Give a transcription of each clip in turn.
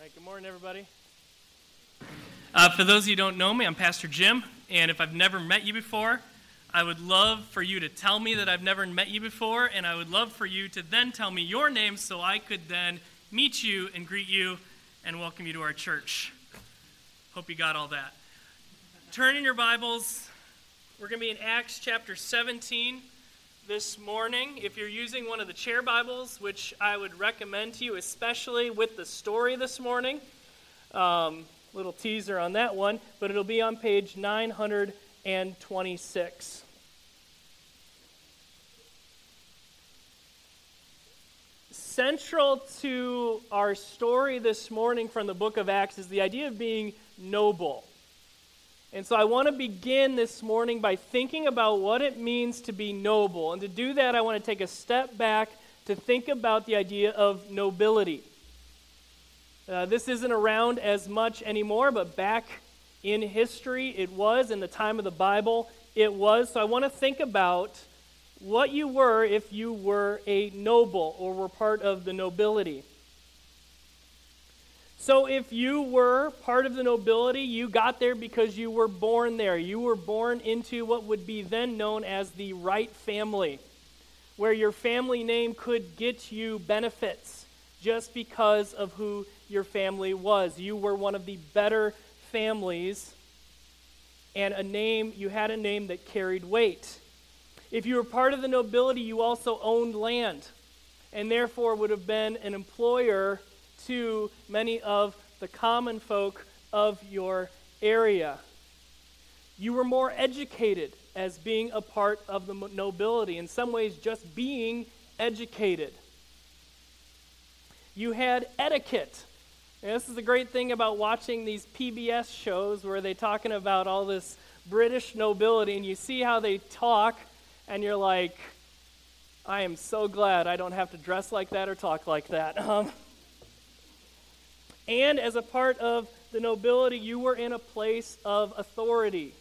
All right, good morning, everybody. Uh, for those of you who don't know me, I'm Pastor Jim, and if I've never met you before, I would love for you to tell me that I've never met you before, and I would love for you to then tell me your name so I could then meet you and greet you and welcome you to our church. Hope you got all that. Turn in your Bibles. We're going to be in Acts chapter 17 this morning. If you're using one of the chair Bibles, which I would recommend to you, especially with the story this morning, um, little teaser on that one, but it'll be on page 926. Central to our story this morning from the book of Acts is the idea of being noble. And so I want to begin this morning by thinking about what it means to be noble. And to do that, I want to take a step back to think about the idea of nobility. Uh, this isn't around as much anymore, but back in history, it was. In the time of the Bible, it was. So I want to think about what you were if you were a noble or were part of the nobility. So, if you were part of the nobility, you got there because you were born there. You were born into what would be then known as the right family, where your family name could get you benefits just because of who your family was. You were one of the better families, and a name, you had a name that carried weight. If you were part of the nobility, you also owned land, and therefore would have been an employer to many of the common folk of your area. You were more educated as being a part of the nobility, in some ways, just being educated. You had etiquette. And this is the great thing about watching these PBS shows where they're talking about all this British nobility, and you see how they talk, and you're like, I am so glad I don't have to dress like that or talk like that. Um, and as a part of the nobility, you were in a place of authority.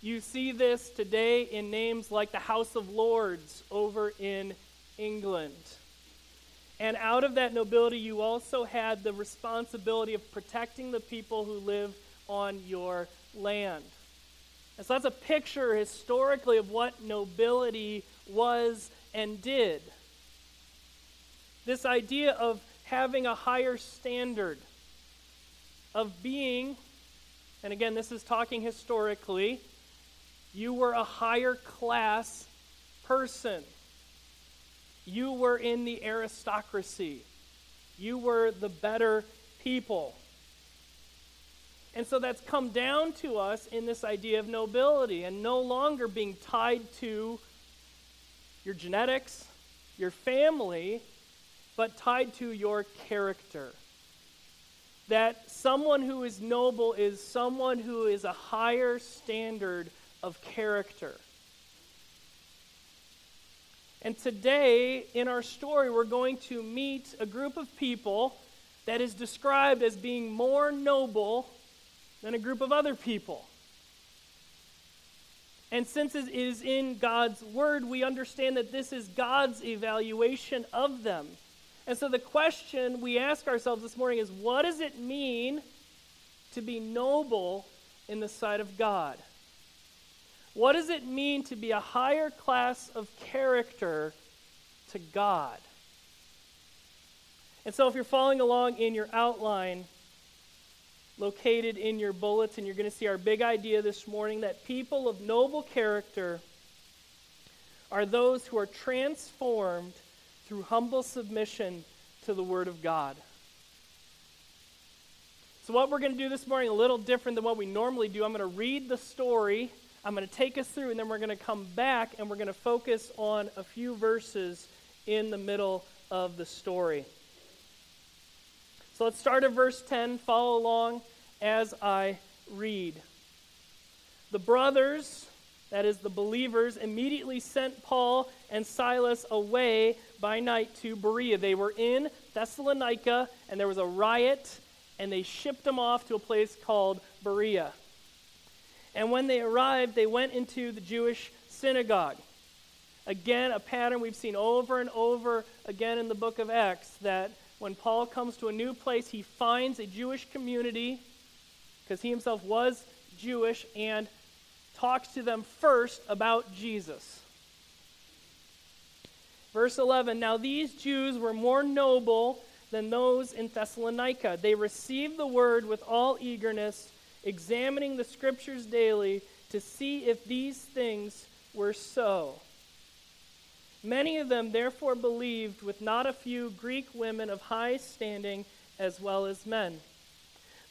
You see this today in names like the House of Lords over in England. And out of that nobility, you also had the responsibility of protecting the people who live on your land. And so that's a picture historically of what nobility was and did. This idea of having a higher standard of being, and again, this is talking historically, you were a higher class person. You were in the aristocracy. You were the better people. And so that's come down to us in this idea of nobility and no longer being tied to your genetics, your family, but tied to your character. That someone who is noble is someone who is a higher standard of character. And today, in our story, we're going to meet a group of people that is described as being more noble than a group of other people. And since it is in God's Word, we understand that this is God's evaluation of them. And so the question we ask ourselves this morning is what does it mean to be noble in the sight of God? What does it mean to be a higher class of character to God? And so if you're following along in your outline, located in your bulletin, you're going to see our big idea this morning that people of noble character are those who are transformed through humble submission to the Word of God. So, what we're going to do this morning, a little different than what we normally do. I'm going to read the story, I'm going to take us through, and then we're going to come back and we're going to focus on a few verses in the middle of the story. So, let's start at verse 10. Follow along as I read. The brothers that is, the believers, immediately sent Paul and Silas away by night to Berea. They were in Thessalonica, and there was a riot, and they shipped them off to a place called Berea. And when they arrived, they went into the Jewish synagogue. Again, a pattern we've seen over and over again in the book of Acts that when Paul comes to a new place, he finds a Jewish community because he himself was Jewish and talks to them first about Jesus. Verse 11 Now these Jews were more noble than those in Thessalonica. They received the word with all eagerness, examining the scriptures daily to see if these things were so. Many of them therefore believed, with not a few Greek women of high standing as well as men.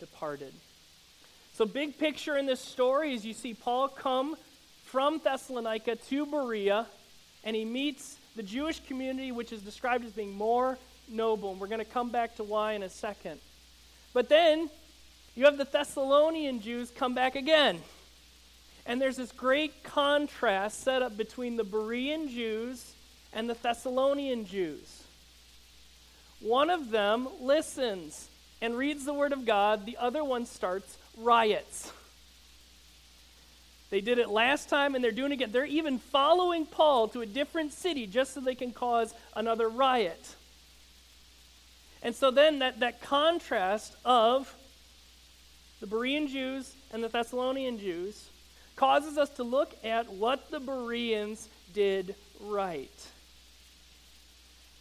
departed. So, big picture in this story is you see Paul come from Thessalonica to Berea, and he meets the Jewish community, which is described as being more noble. And we're going to come back to why in a second. But then you have the Thessalonian Jews come back again. And there's this great contrast set up between the Berean Jews and the Thessalonian Jews. One of them listens and reads the Word of God, the other one starts riots. They did it last time and they're doing it again. They're even following Paul to a different city just so they can cause another riot. And so then that, that contrast of the Berean Jews and the Thessalonian Jews causes us to look at what the Bereans did right.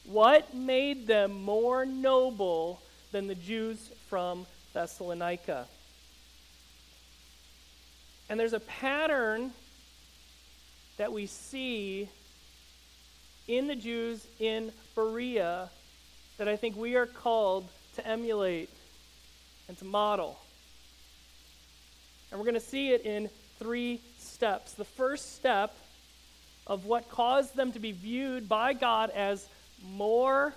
What made them more noble than the Jews from Thessalonica? And there's a pattern that we see in the Jews in Berea that I think we are called to emulate and to model. And we're going to see it in three steps. The first step of what caused them to be viewed by God as more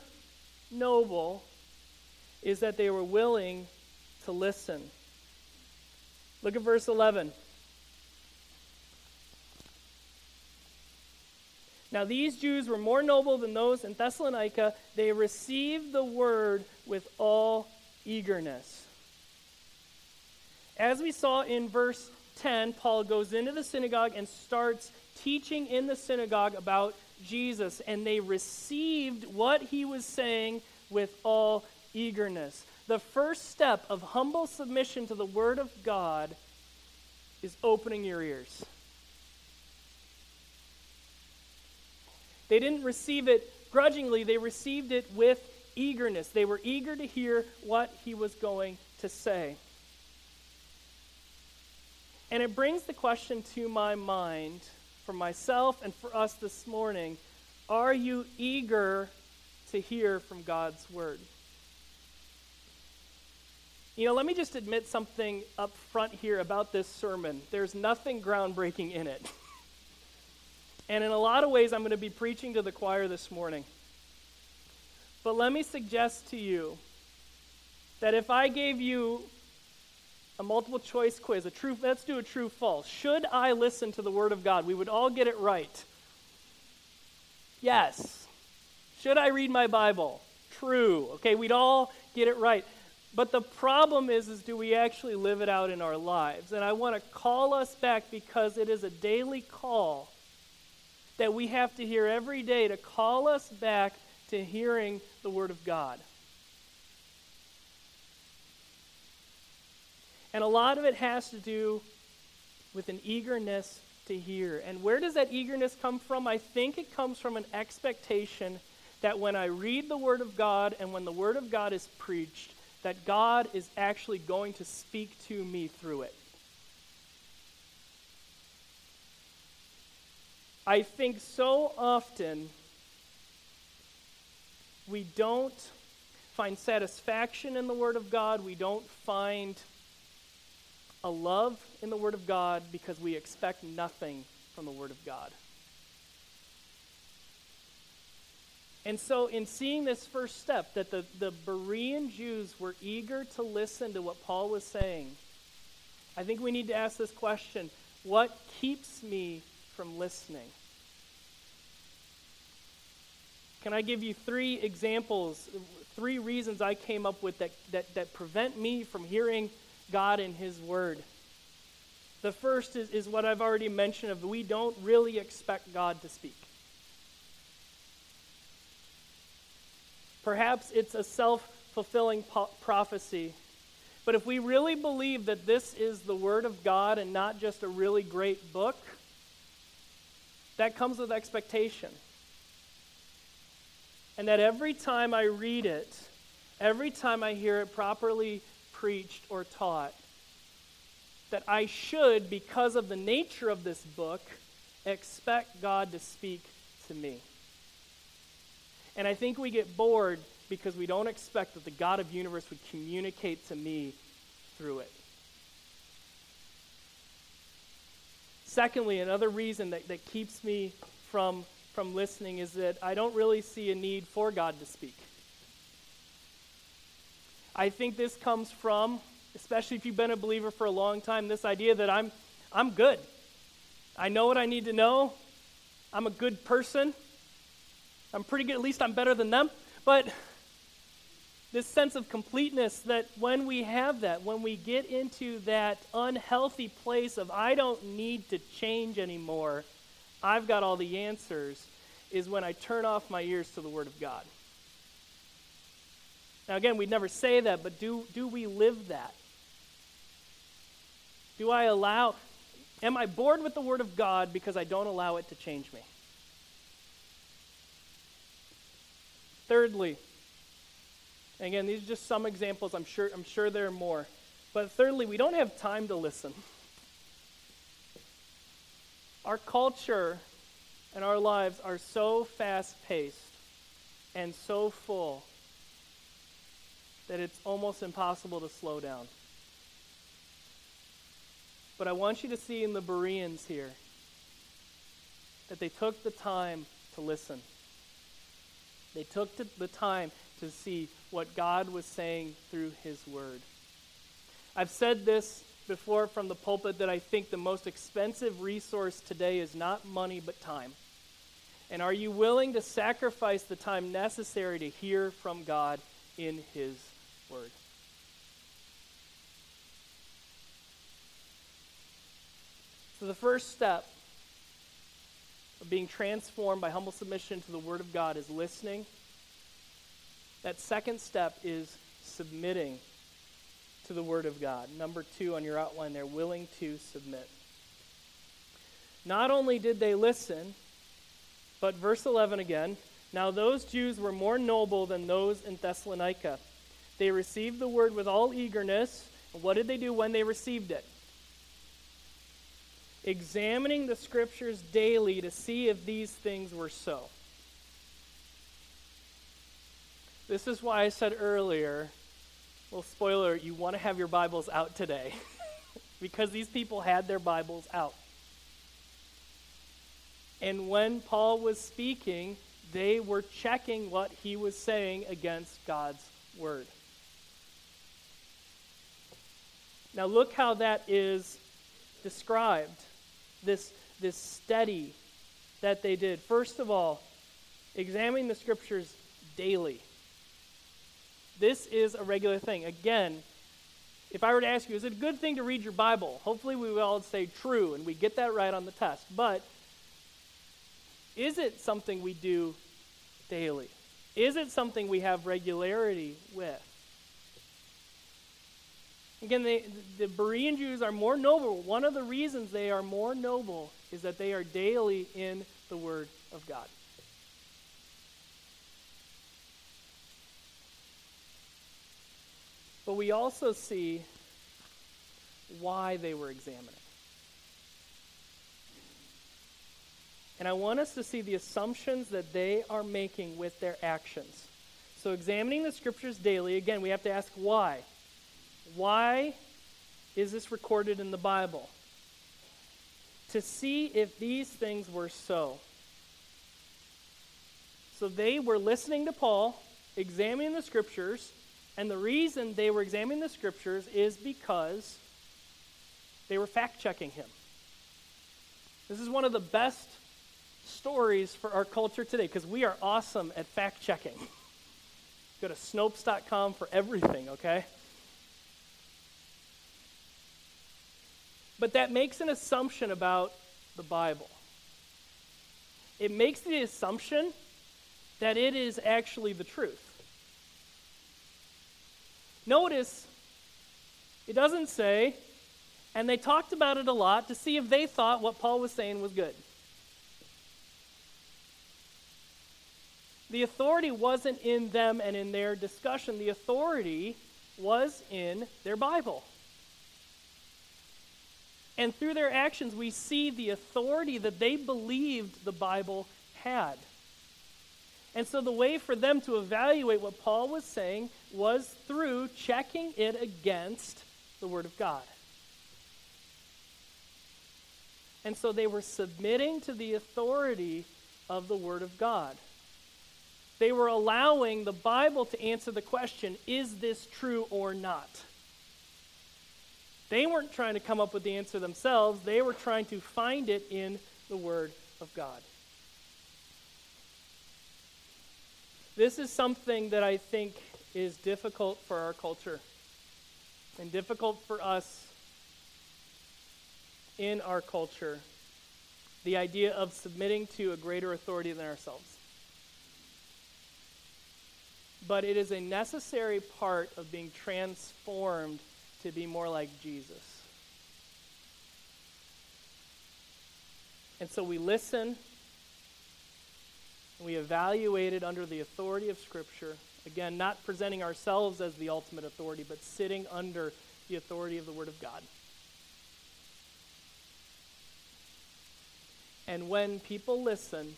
noble is that they were willing to listen. Look at verse 11. Now, these Jews were more noble than those in Thessalonica. They received the word with all eagerness. As we saw in verse 10, Paul goes into the synagogue and starts teaching in the synagogue about Jesus, and they received what he was saying with all eagerness. The first step of humble submission to the Word of God is opening your ears. They didn't receive it grudgingly, they received it with eagerness. They were eager to hear what he was going to say. And it brings the question to my mind for myself and for us this morning are you eager to hear from God's word? You know, let me just admit something up front here about this sermon. There's nothing groundbreaking in it. And in a lot of ways, I'm going to be preaching to the choir this morning. But let me suggest to you that if I gave you a multiple choice quiz, a true, let's do a true false. Should I listen to the Word of God? We would all get it right. Yes. Should I read my Bible? True. Okay, we'd all get it right. But the problem is, is do we actually live it out in our lives? And I want to call us back because it is a daily call that we have to hear every day to call us back to hearing the Word of God. And a lot of it has to do with an eagerness to hear. And where does that eagerness come from? I think it comes from an expectation that when I read the Word of God and when the Word of God is preached, that God is actually going to speak to me through it. I think so often we don't find satisfaction in the Word of God. We don't find a love in the Word of God because we expect nothing from the Word of God. And so, in seeing this first step, that the, the Berean Jews were eager to listen to what Paul was saying, I think we need to ask this question What keeps me from listening? Can I give you three examples, three reasons I came up with that, that, that prevent me from hearing God in His Word? The first is, is what I've already mentioned of we don't really expect God to speak. Perhaps it's a self fulfilling po- prophecy. But if we really believe that this is the Word of God and not just a really great book, that comes with expectation. And that every time I read it, every time I hear it properly preached or taught, that I should, because of the nature of this book, expect God to speak to me. And I think we get bored because we don't expect that the God of universe would communicate to me through it. Secondly, another reason that, that keeps me from, from listening is that I don't really see a need for God to speak. I think this comes from, especially if you've been a believer for a long time, this idea that I'm, I'm good. I know what I need to know. I'm a good person. I'm pretty good. At least I'm better than them. But this sense of completeness that when we have that, when we get into that unhealthy place of I don't need to change anymore, I've got all the answers, is when I turn off my ears to the Word of God. Now, again, we'd never say that, but do, do we live that? Do I allow, am I bored with the Word of God because I don't allow it to change me? Thirdly, again, these are just some examples. I'm sure, I'm sure there are more. But thirdly, we don't have time to listen. Our culture and our lives are so fast paced and so full that it's almost impossible to slow down. But I want you to see in the Bereans here that they took the time to listen. They took the time to see what God was saying through His Word. I've said this before from the pulpit that I think the most expensive resource today is not money but time. And are you willing to sacrifice the time necessary to hear from God in His Word? So, the first step of being transformed by humble submission to the Word of God is listening. That second step is submitting to the Word of God. Number two on your outline they're willing to submit. Not only did they listen, but verse 11 again now those Jews were more noble than those in Thessalonica. They received the word with all eagerness. what did they do when they received it? Examining the scriptures daily to see if these things were so. This is why I said earlier, well, spoiler, you want to have your Bibles out today. because these people had their Bibles out. And when Paul was speaking, they were checking what he was saying against God's word. Now, look how that is described this, this study that they did. First of all, examining the scriptures daily. This is a regular thing. Again, if I were to ask you, is it a good thing to read your Bible? Hopefully, we would all say true, and we get that right on the test. But is it something we do daily? Is it something we have regularity with? Again, they, the Berean Jews are more noble. One of the reasons they are more noble is that they are daily in the Word of God. But we also see why they were examining. And I want us to see the assumptions that they are making with their actions. So, examining the scriptures daily, again, we have to ask why. Why is this recorded in the Bible? To see if these things were so. So they were listening to Paul, examining the scriptures, and the reason they were examining the scriptures is because they were fact checking him. This is one of the best stories for our culture today because we are awesome at fact checking. Go to Snopes.com for everything, okay? But that makes an assumption about the Bible. It makes the assumption that it is actually the truth. Notice, it doesn't say, and they talked about it a lot to see if they thought what Paul was saying was good. The authority wasn't in them and in their discussion, the authority was in their Bible. And through their actions, we see the authority that they believed the Bible had. And so the way for them to evaluate what Paul was saying was through checking it against the Word of God. And so they were submitting to the authority of the Word of God. They were allowing the Bible to answer the question is this true or not? They weren't trying to come up with the answer themselves, they were trying to find it in the Word of God. This is something that I think is difficult for our culture and difficult for us in our culture the idea of submitting to a greater authority than ourselves. But it is a necessary part of being transformed to be more like Jesus. And so we listen, we evaluate it under the authority of Scripture. Again, not presenting ourselves as the ultimate authority, but sitting under the authority of the Word of God. And when people listen,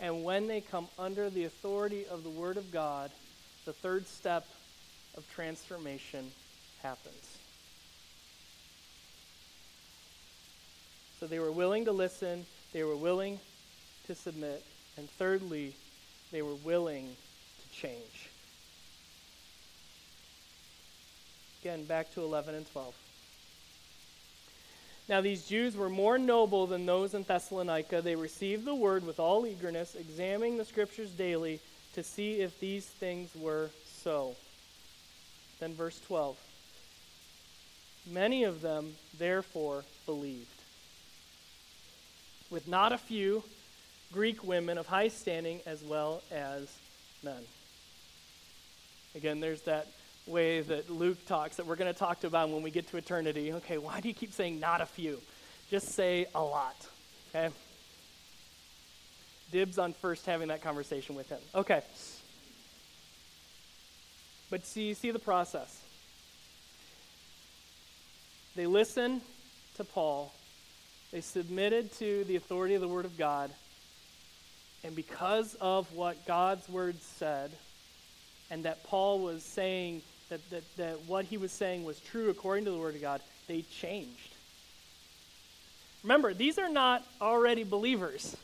and when they come under the authority of the Word of God, the third step of transformation happens. So they were willing to listen, they were willing to submit, and thirdly, they were willing to change. Again, back to 11 and 12. Now, these Jews were more noble than those in Thessalonica. They received the word with all eagerness, examining the scriptures daily to see if these things were so. Then, verse 12. Many of them, therefore, believed. With not a few Greek women of high standing as well as men. Again, there's that way that Luke talks that we're going to talk about when we get to eternity. Okay, why do you keep saying not a few? Just say a lot. Okay? Dibs on first having that conversation with him. Okay. But see, see the process. They listened to Paul, they submitted to the authority of the Word of God, and because of what God's Word said, and that Paul was saying that, that, that what he was saying was true according to the Word of God, they changed. Remember, these are not already believers.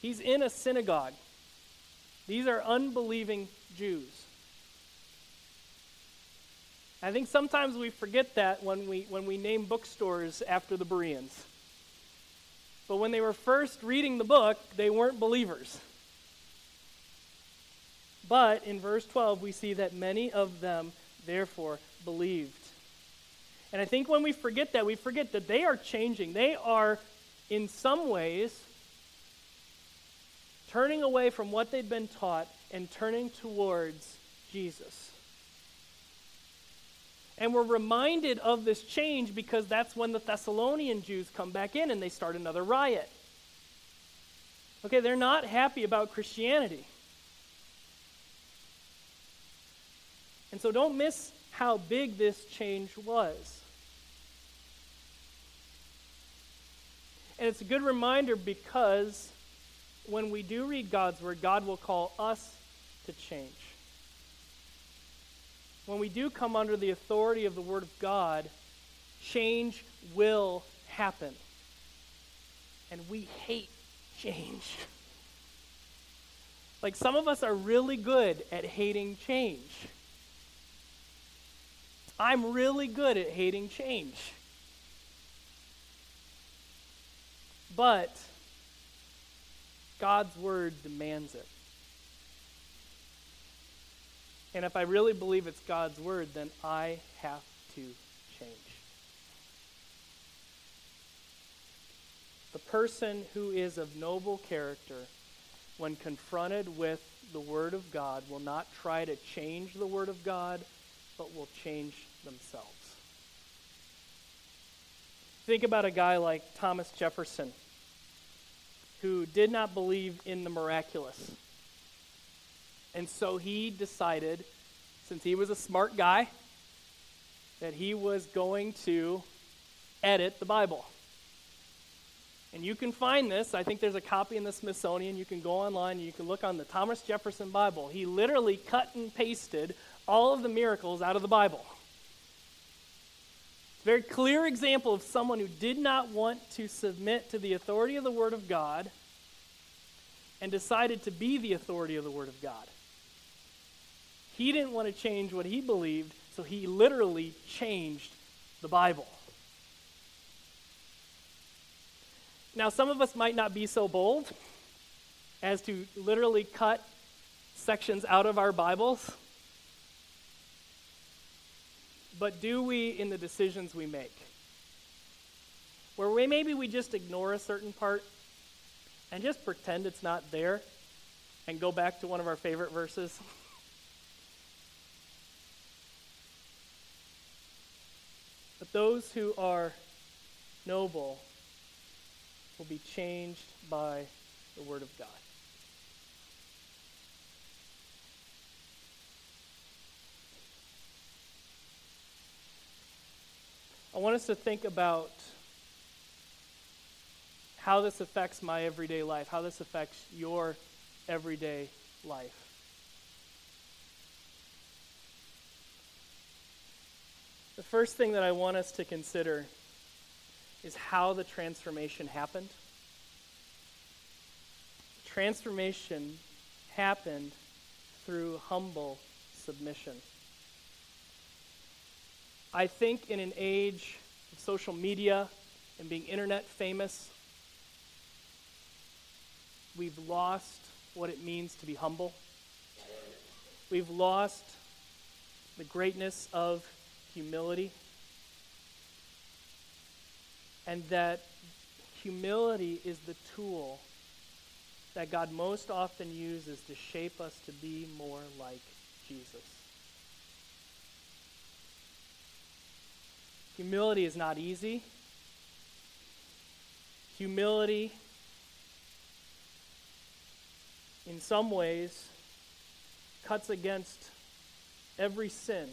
He's in a synagogue. These are unbelieving Jews. I think sometimes we forget that when we, when we name bookstores after the Bereans. But when they were first reading the book, they weren't believers. But in verse 12, we see that many of them, therefore, believed. And I think when we forget that, we forget that they are changing. They are, in some ways, turning away from what they'd been taught and turning towards Jesus. And we're reminded of this change because that's when the Thessalonian Jews come back in and they start another riot. Okay, they're not happy about Christianity. And so don't miss how big this change was. And it's a good reminder because when we do read God's word, God will call us to change when we do come under the authority of the Word of God, change will happen. And we hate change. Like some of us are really good at hating change. I'm really good at hating change. But God's word demands it. And if I really believe it's God's word, then I have to change. The person who is of noble character, when confronted with the Word of God, will not try to change the Word of God, but will change themselves. Think about a guy like Thomas Jefferson, who did not believe in the miraculous. And so he decided, since he was a smart guy, that he was going to edit the Bible. And you can find this. I think there's a copy in the Smithsonian. You can go online and you can look on the Thomas Jefferson Bible. He literally cut and pasted all of the miracles out of the Bible. Very clear example of someone who did not want to submit to the authority of the Word of God and decided to be the authority of the Word of God. He didn't want to change what he believed, so he literally changed the Bible. Now, some of us might not be so bold as to literally cut sections out of our Bibles. But do we in the decisions we make? Where we, maybe we just ignore a certain part and just pretend it's not there and go back to one of our favorite verses. But those who are noble will be changed by the Word of God. I want us to think about how this affects my everyday life, how this affects your everyday life. The first thing that I want us to consider is how the transformation happened. Transformation happened through humble submission. I think in an age of social media and being internet famous, we've lost what it means to be humble. We've lost the greatness of humility and that humility is the tool that God most often uses to shape us to be more like Jesus. Humility is not easy. Humility, in some ways, cuts against every sin.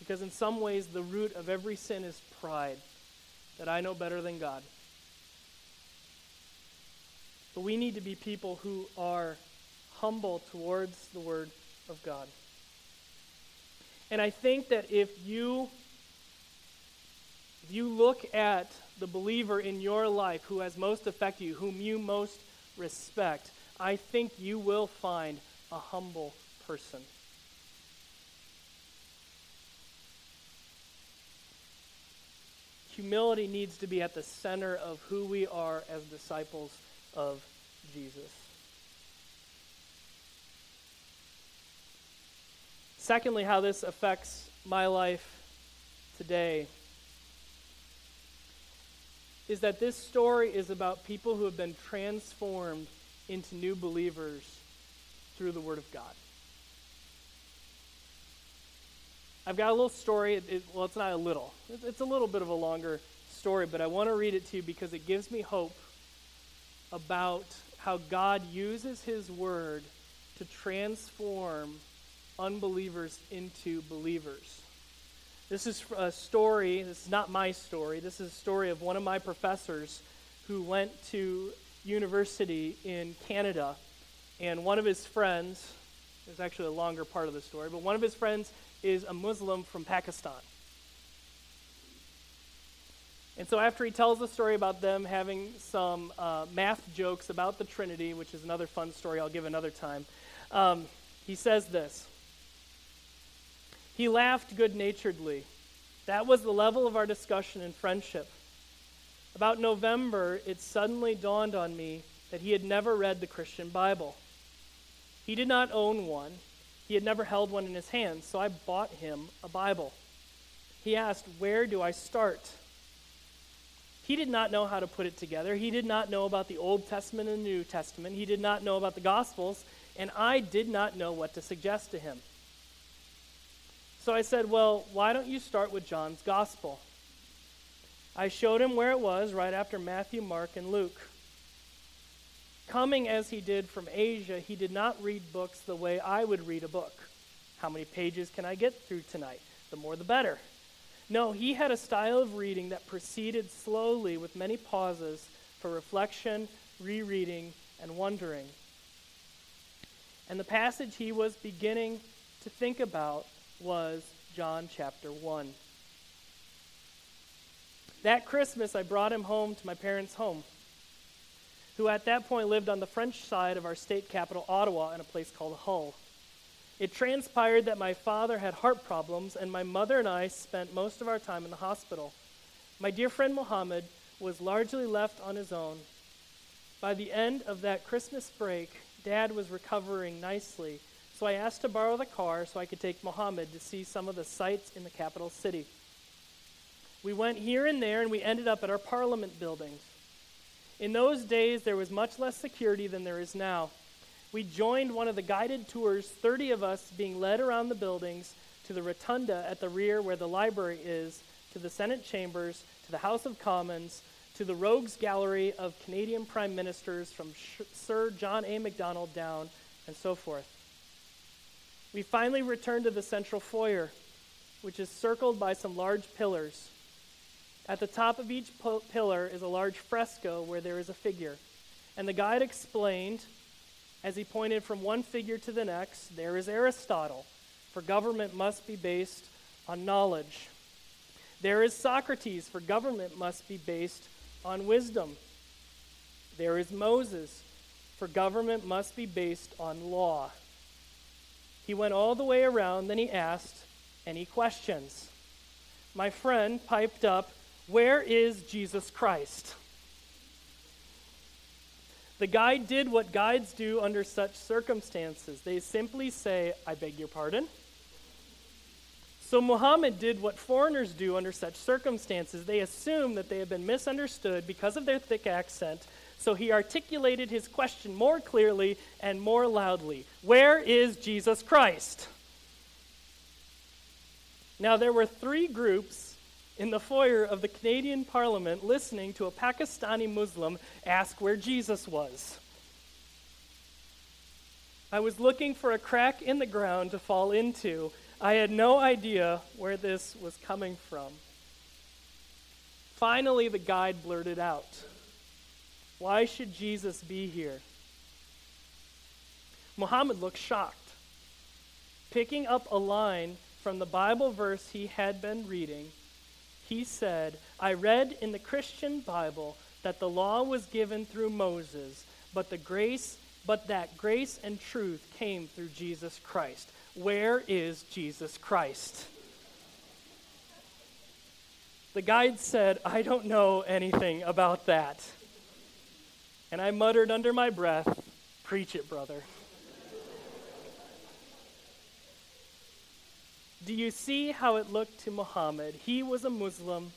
Because in some ways, the root of every sin is pride that I know better than God. But we need to be people who are humble towards the Word of God. And I think that if you if you look at the believer in your life who has most affected you, whom you most respect, I think you will find a humble person. Humility needs to be at the center of who we are as disciples of Jesus. Secondly, how this affects my life today is that this story is about people who have been transformed into new believers through the Word of God. I've got a little story. It, it, well, it's not a little, it, it's a little bit of a longer story, but I want to read it to you because it gives me hope about how God uses His Word to transform unbelievers into believers. This is a story, this is not my story, this is a story of one of my professors who went to university in Canada, and one of his friends, there's actually a longer part of the story, but one of his friends is a Muslim from Pakistan. And so, after he tells the story about them having some uh, math jokes about the Trinity, which is another fun story I'll give another time, um, he says this. He laughed good naturedly. That was the level of our discussion and friendship. About November, it suddenly dawned on me that he had never read the Christian Bible. He did not own one, he had never held one in his hands, so I bought him a Bible. He asked, Where do I start? He did not know how to put it together. He did not know about the Old Testament and the New Testament. He did not know about the Gospels, and I did not know what to suggest to him. So I said, Well, why don't you start with John's Gospel? I showed him where it was right after Matthew, Mark, and Luke. Coming as he did from Asia, he did not read books the way I would read a book. How many pages can I get through tonight? The more the better. No, he had a style of reading that proceeded slowly with many pauses for reflection, rereading, and wondering. And the passage he was beginning to think about was John chapter 1. That Christmas, I brought him home to my parents' home, who at that point lived on the French side of our state capital, Ottawa, in a place called Hull. It transpired that my father had heart problems, and my mother and I spent most of our time in the hospital. My dear friend Mohammed was largely left on his own. By the end of that Christmas break, Dad was recovering nicely, so I asked to borrow the car so I could take Mohammed to see some of the sights in the capital city. We went here and there, and we ended up at our parliament buildings. In those days, there was much less security than there is now we joined one of the guided tours, 30 of us being led around the buildings to the rotunda at the rear where the library is, to the Senate chambers, to the House of Commons, to the Rogues Gallery of Canadian Prime Ministers from Sh- Sir John A. Macdonald down, and so forth. We finally returned to the central foyer, which is circled by some large pillars. At the top of each po- pillar is a large fresco where there is a figure. And the guide explained as he pointed from one figure to the next, there is Aristotle, for government must be based on knowledge. There is Socrates, for government must be based on wisdom. There is Moses, for government must be based on law. He went all the way around, then he asked, Any questions? My friend piped up, Where is Jesus Christ? The guide did what guides do under such circumstances. They simply say, I beg your pardon. So Muhammad did what foreigners do under such circumstances. They assume that they have been misunderstood because of their thick accent. So he articulated his question more clearly and more loudly Where is Jesus Christ? Now, there were three groups in the foyer of the Canadian Parliament listening to a Pakistani Muslim ask where Jesus was. I was looking for a crack in the ground to fall into. I had no idea where this was coming from. Finally, the guide blurted out Why should Jesus be here? Muhammad looked shocked. Picking up a line from the Bible verse he had been reading, he said, I read in the Christian Bible that the law was given through Moses, but the grace but that grace and truth came through Jesus Christ. Where is Jesus Christ? The guide said, I don't know anything about that. And I muttered under my breath, Preach it, brother. Do you see how it looked to Muhammad? He was a Muslim.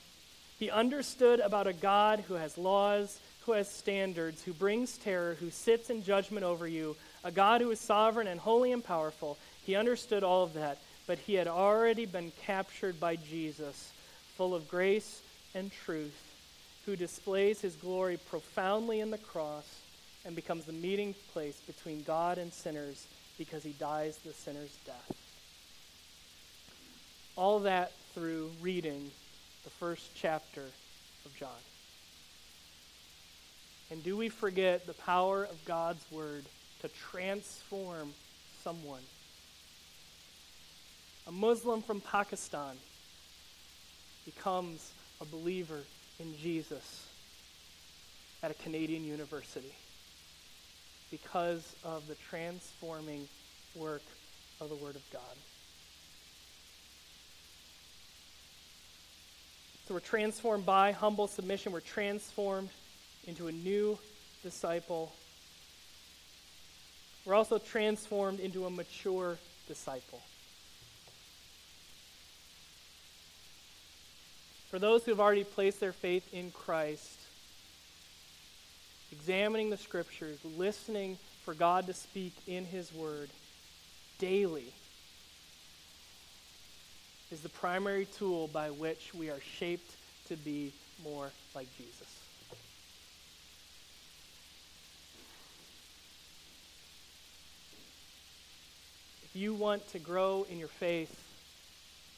He understood about a God who has laws, who has standards, who brings terror, who sits in judgment over you, a God who is sovereign and holy and powerful. He understood all of that, but he had already been captured by Jesus, full of grace and truth, who displays his glory profoundly in the cross and becomes the meeting place between God and sinners because he dies the sinner's death. All that through reading the first chapter of John. And do we forget the power of God's word to transform someone? A Muslim from Pakistan becomes a believer in Jesus at a Canadian university because of the transforming work of the Word of God. So we're transformed by humble submission. We're transformed into a new disciple. We're also transformed into a mature disciple. For those who have already placed their faith in Christ, examining the scriptures, listening for God to speak in His Word daily is the primary tool by which we are shaped to be more like Jesus. If you want to grow in your faith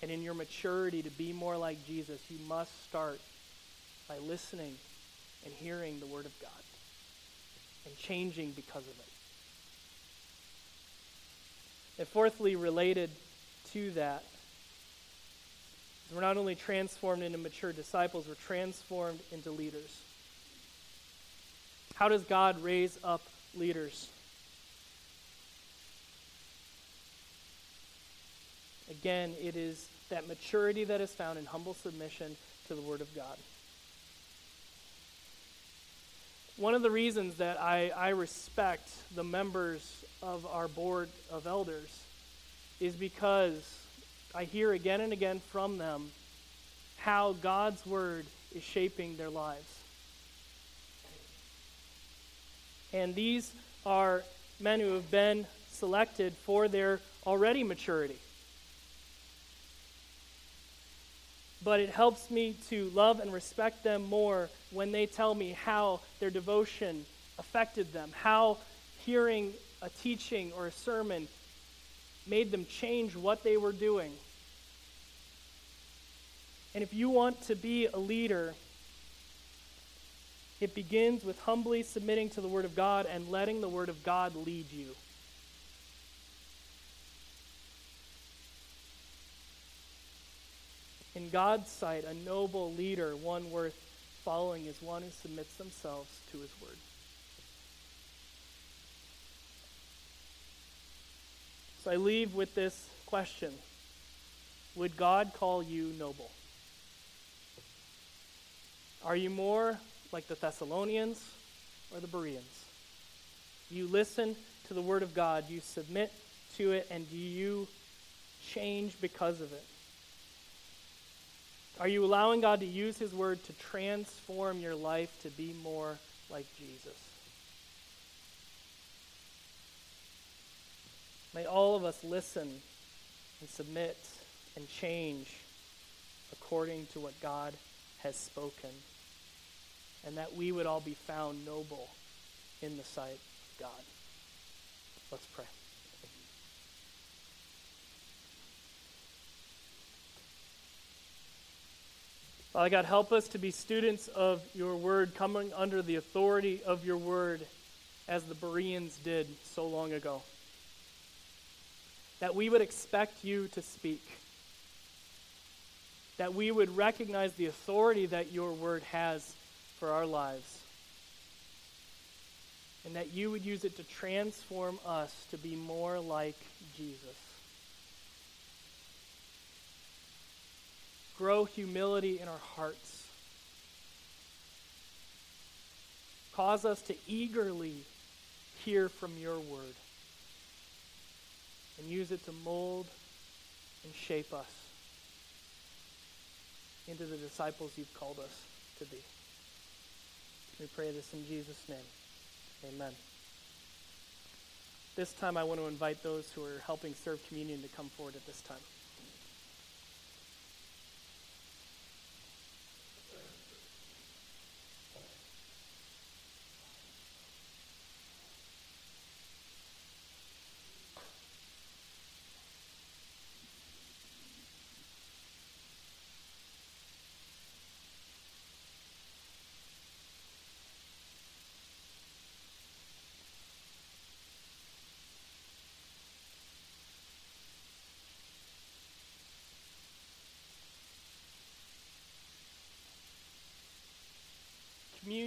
and in your maturity to be more like Jesus, you must start by listening and hearing the Word of God and changing because of it. And fourthly, related to that, we're not only transformed into mature disciples, we're transformed into leaders. How does God raise up leaders? Again, it is that maturity that is found in humble submission to the Word of God. One of the reasons that I, I respect the members of our board of elders is because I hear again and again from them how God's word is shaping their lives. And these are men who have been selected for their already maturity. But it helps me to love and respect them more when they tell me how their devotion affected them, how hearing a teaching or a sermon made them change what they were doing. And if you want to be a leader, it begins with humbly submitting to the Word of God and letting the Word of God lead you. In God's sight, a noble leader, one worth following, is one who submits themselves to His Word. So I leave with this question Would God call you noble? Are you more like the Thessalonians or the Bereans? You listen to the Word of God, you submit to it, and do you change because of it? Are you allowing God to use His Word to transform your life to be more like Jesus? May all of us listen and submit and change according to what God has spoken and that we would all be found noble in the sight of God. Let's pray. Father God, help us to be students of your word, coming under the authority of your word as the Bereans did so long ago. That we would expect you to speak. That we would recognize the authority that your word has for our lives. And that you would use it to transform us to be more like Jesus. Grow humility in our hearts. Cause us to eagerly hear from your word and use it to mold and shape us into the disciples you've called us to be. We pray this in Jesus' name. Amen. This time, I want to invite those who are helping serve communion to come forward at this time.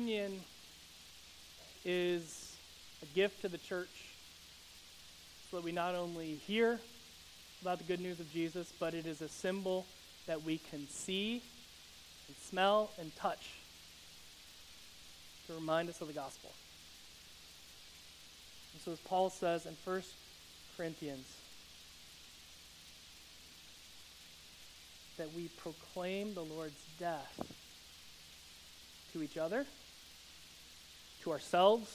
Communion is a gift to the church so that we not only hear about the good news of Jesus, but it is a symbol that we can see and smell and touch to remind us of the gospel. And so, as Paul says in 1 Corinthians, that we proclaim the Lord's death to each other, to ourselves,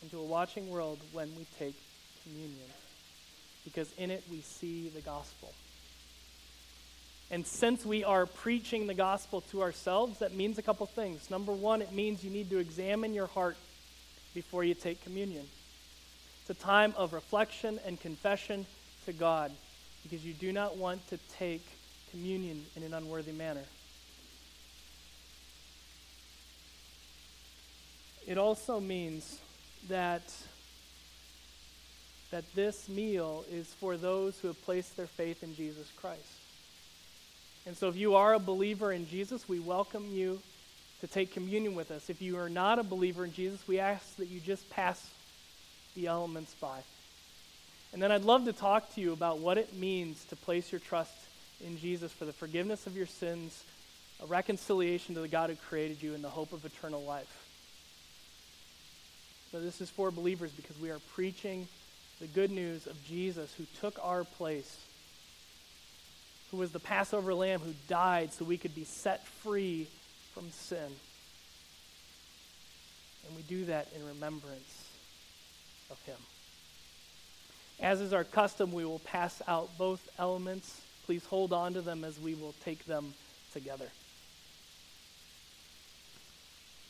and to a watching world when we take communion. Because in it we see the gospel. And since we are preaching the gospel to ourselves, that means a couple things. Number one, it means you need to examine your heart before you take communion. It's a time of reflection and confession to God because you do not want to take communion in an unworthy manner. It also means that that this meal is for those who have placed their faith in Jesus Christ. And so if you are a believer in Jesus, we welcome you to take communion with us. If you are not a believer in Jesus, we ask that you just pass the elements by. And then I'd love to talk to you about what it means to place your trust in Jesus for the forgiveness of your sins, a reconciliation to the God who created you, and the hope of eternal life. So this is for believers because we are preaching the good news of Jesus who took our place, who was the Passover lamb who died so we could be set free from sin. And we do that in remembrance of him. As is our custom, we will pass out both elements. Please hold on to them as we will take them together.